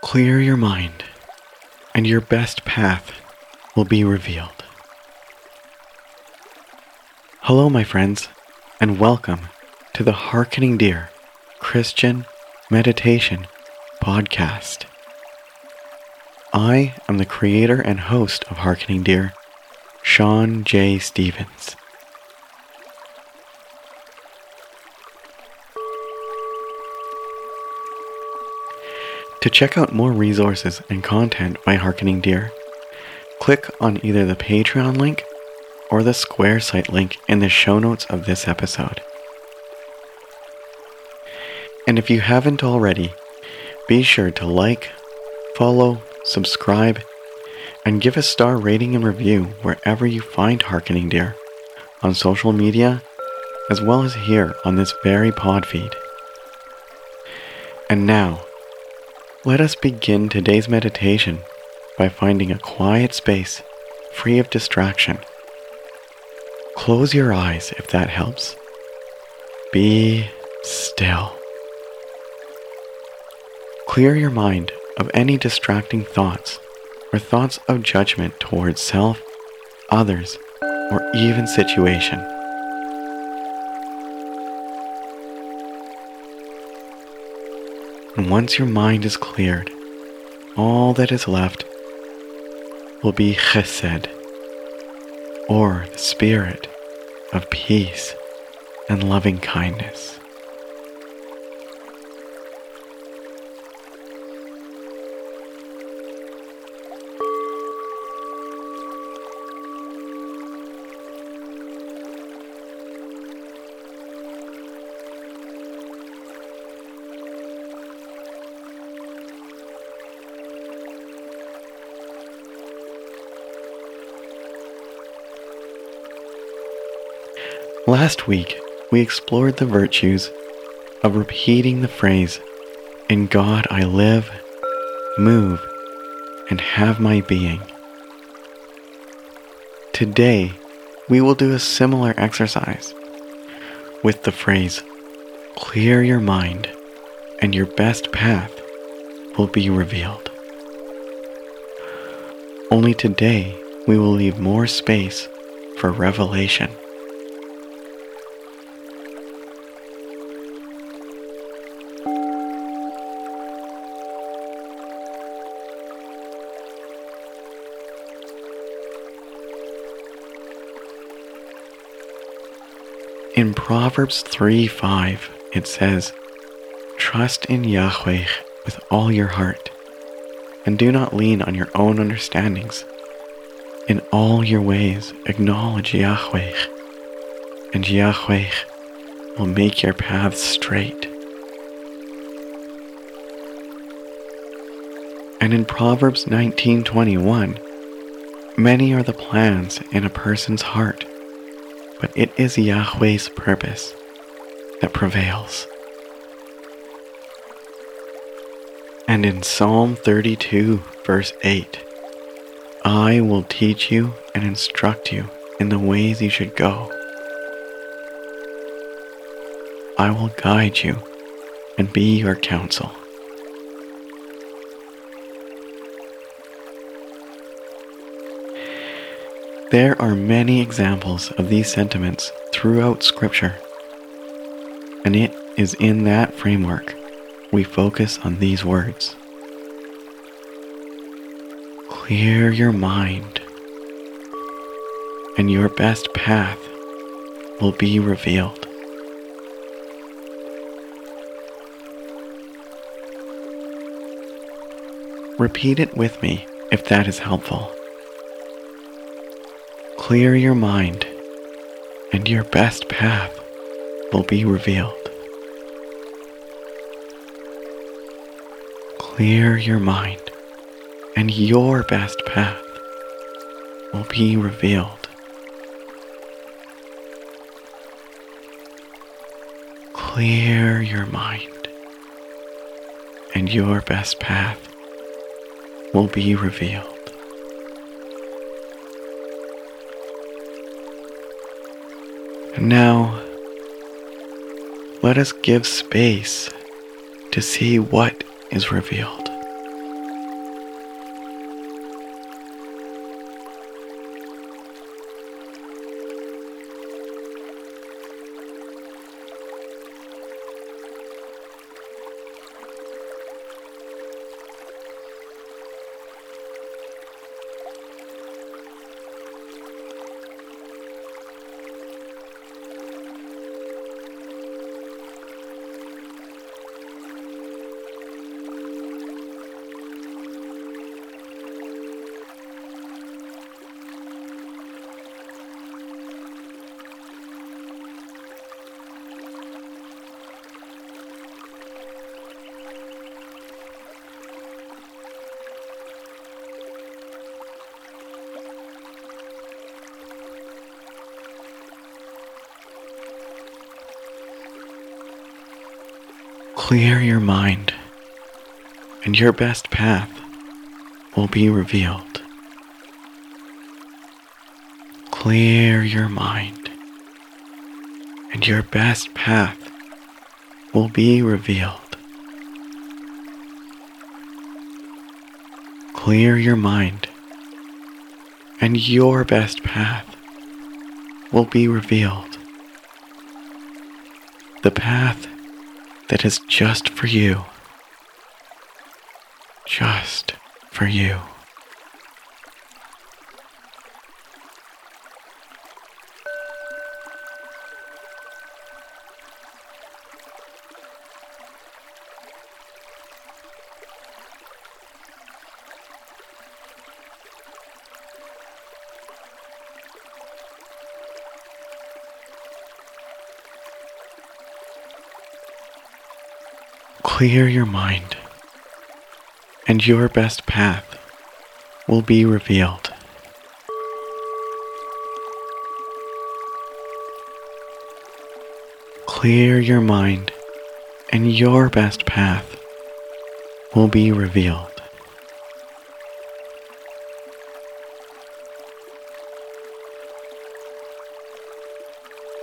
Clear your mind, and your best path will be revealed. Hello, my friends, and welcome to the Harkening Deer Christian Meditation Podcast. I am the creator and host of Harkening Deer, Sean J. Stevens. To check out more resources and content by Harkening Deer, click on either the Patreon link or the Square site link in the show notes of this episode. And if you haven't already, be sure to like, follow, subscribe, and give a star rating and review wherever you find Harkening Deer on social media as well as here on this very pod feed. And now, let us begin today's meditation by finding a quiet space free of distraction. Close your eyes if that helps. Be still. Clear your mind of any distracting thoughts or thoughts of judgment towards self, others, or even situation. And once your mind is cleared, all that is left will be chesed, or the spirit of peace and loving kindness. Last week, we explored the virtues of repeating the phrase, In God I live, move, and have my being. Today, we will do a similar exercise with the phrase, Clear your mind, and your best path will be revealed. Only today, we will leave more space for revelation. In Proverbs 3 5, it says, Trust in Yahweh with all your heart, and do not lean on your own understandings. In all your ways, acknowledge Yahweh, and Yahweh will make your paths straight. And in Proverbs 19:21, many are the plans in a person's heart but it is Yahweh's purpose that prevails. And in Psalm 32, verse 8, I will teach you and instruct you in the ways you should go. I will guide you and be your counsel. There are many examples of these sentiments throughout Scripture, and it is in that framework we focus on these words. Clear your mind, and your best path will be revealed. Repeat it with me if that is helpful. Clear your mind, and your best path will be revealed. Clear your mind, and your best path will be revealed. Clear your mind, and your best path will be revealed. Now, let us give space to see what is revealed. Clear your mind, and your best path will be revealed. Clear your mind, and your best path will be revealed. Clear your mind, and your best path will be revealed. The path that is just for you. Just for you. Clear your mind, and your best path will be revealed. Clear your mind, and your best path will be revealed.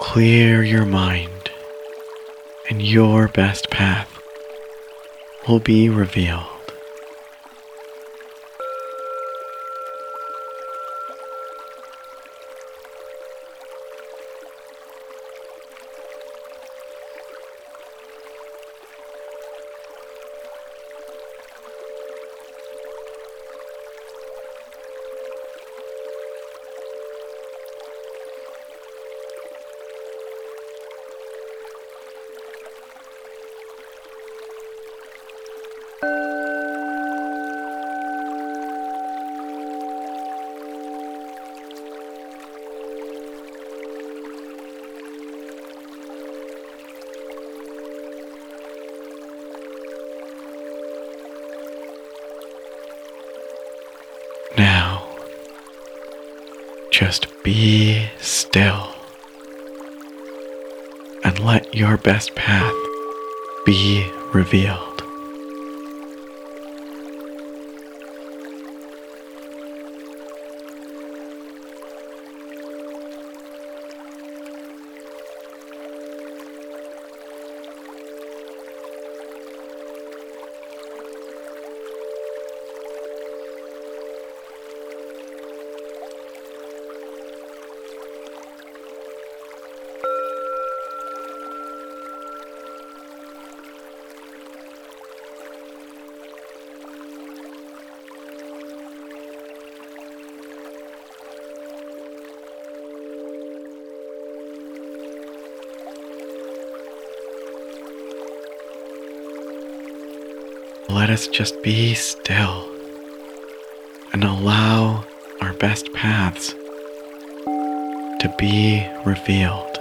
Clear your mind, and your best path will be revealed. Just be still and let your best path be revealed. Let us just be still and allow our best paths to be revealed.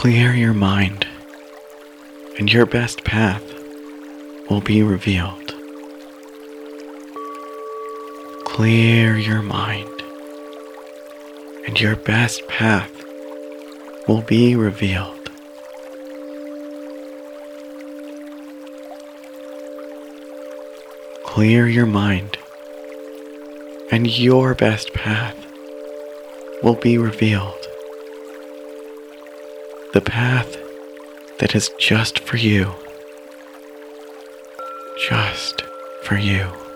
Clear your mind, and your best path will be revealed. Clear your mind, and your best path will be revealed. clear your mind, and your best path will be revealed. The path that is just for you. Just for you.